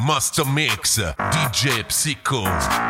Master Mix, DJ Psycho.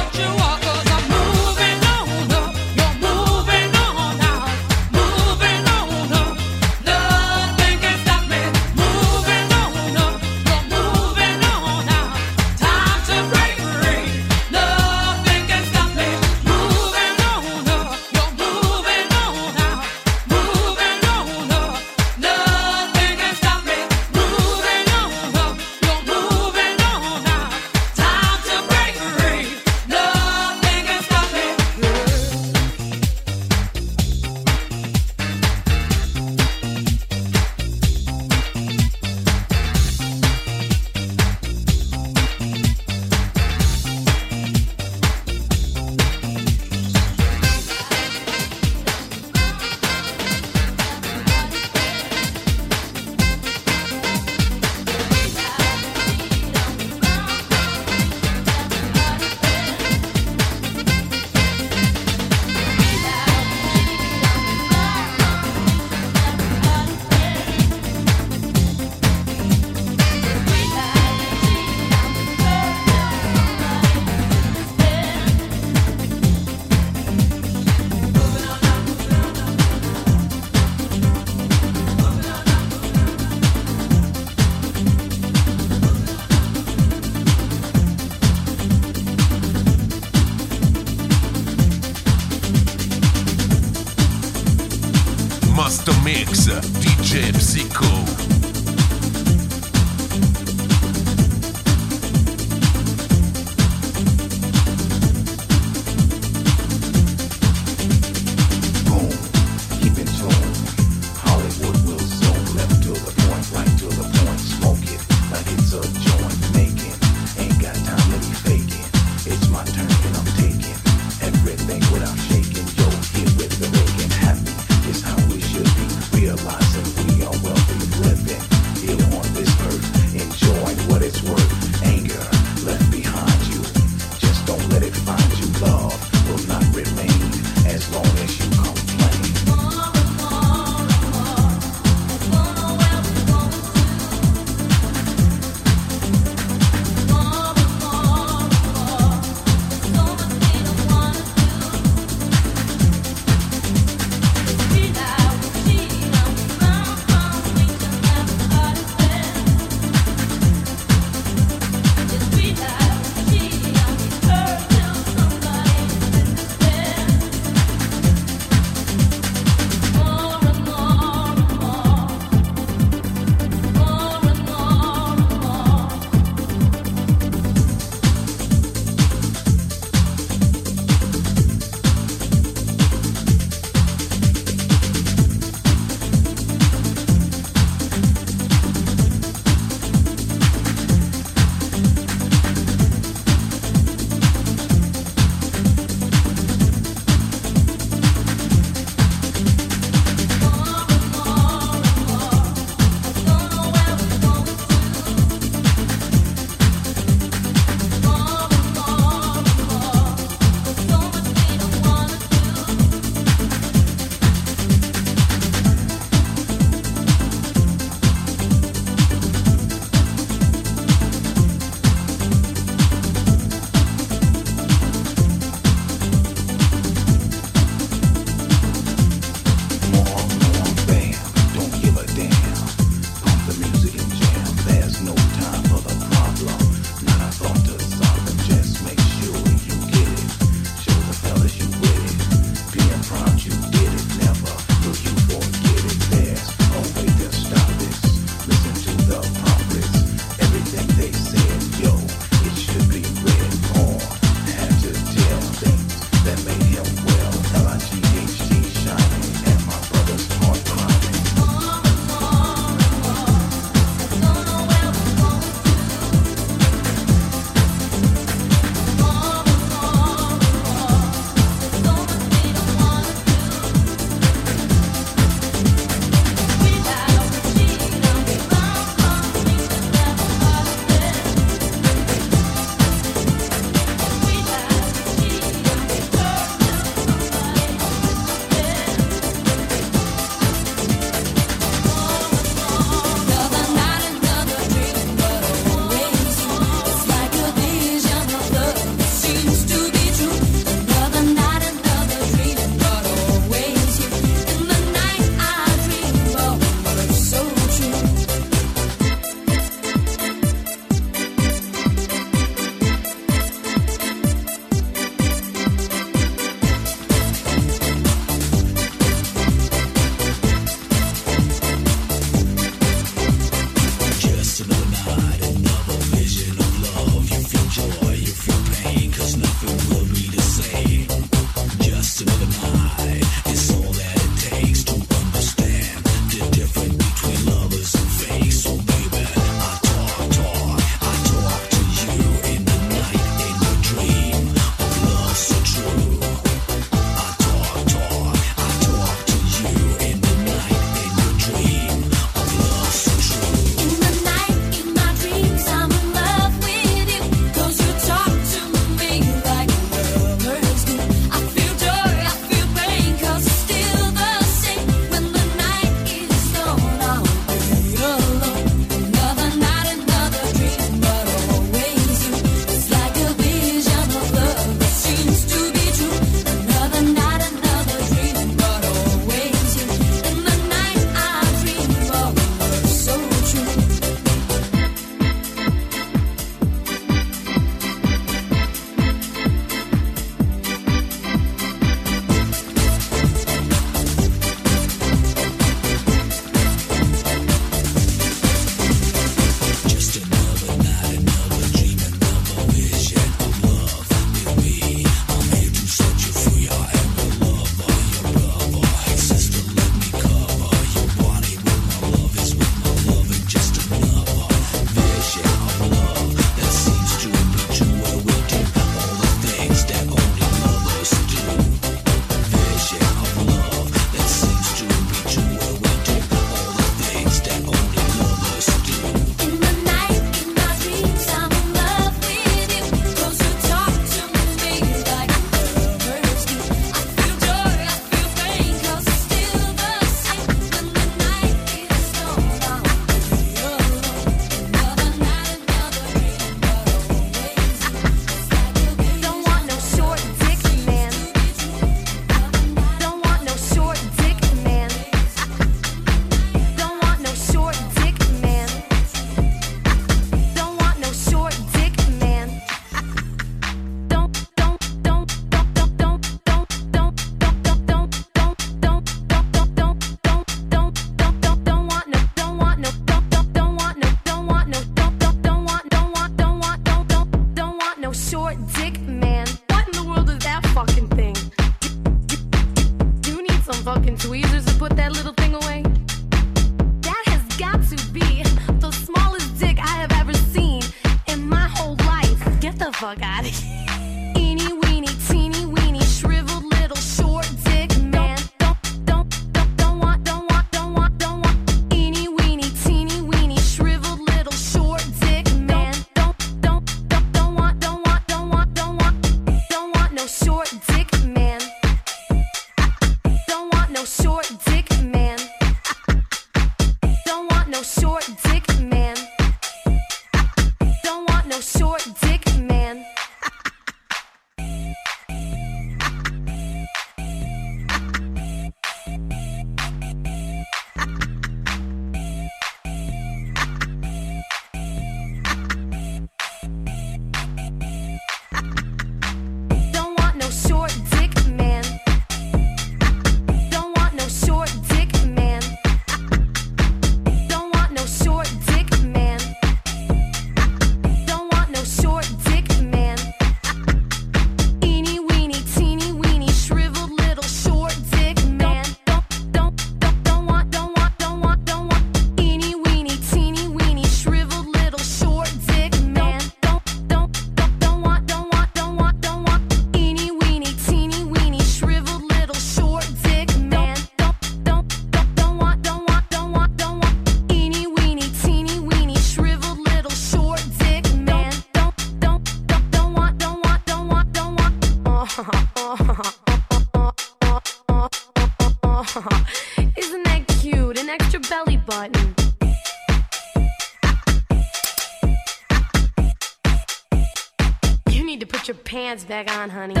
I on, you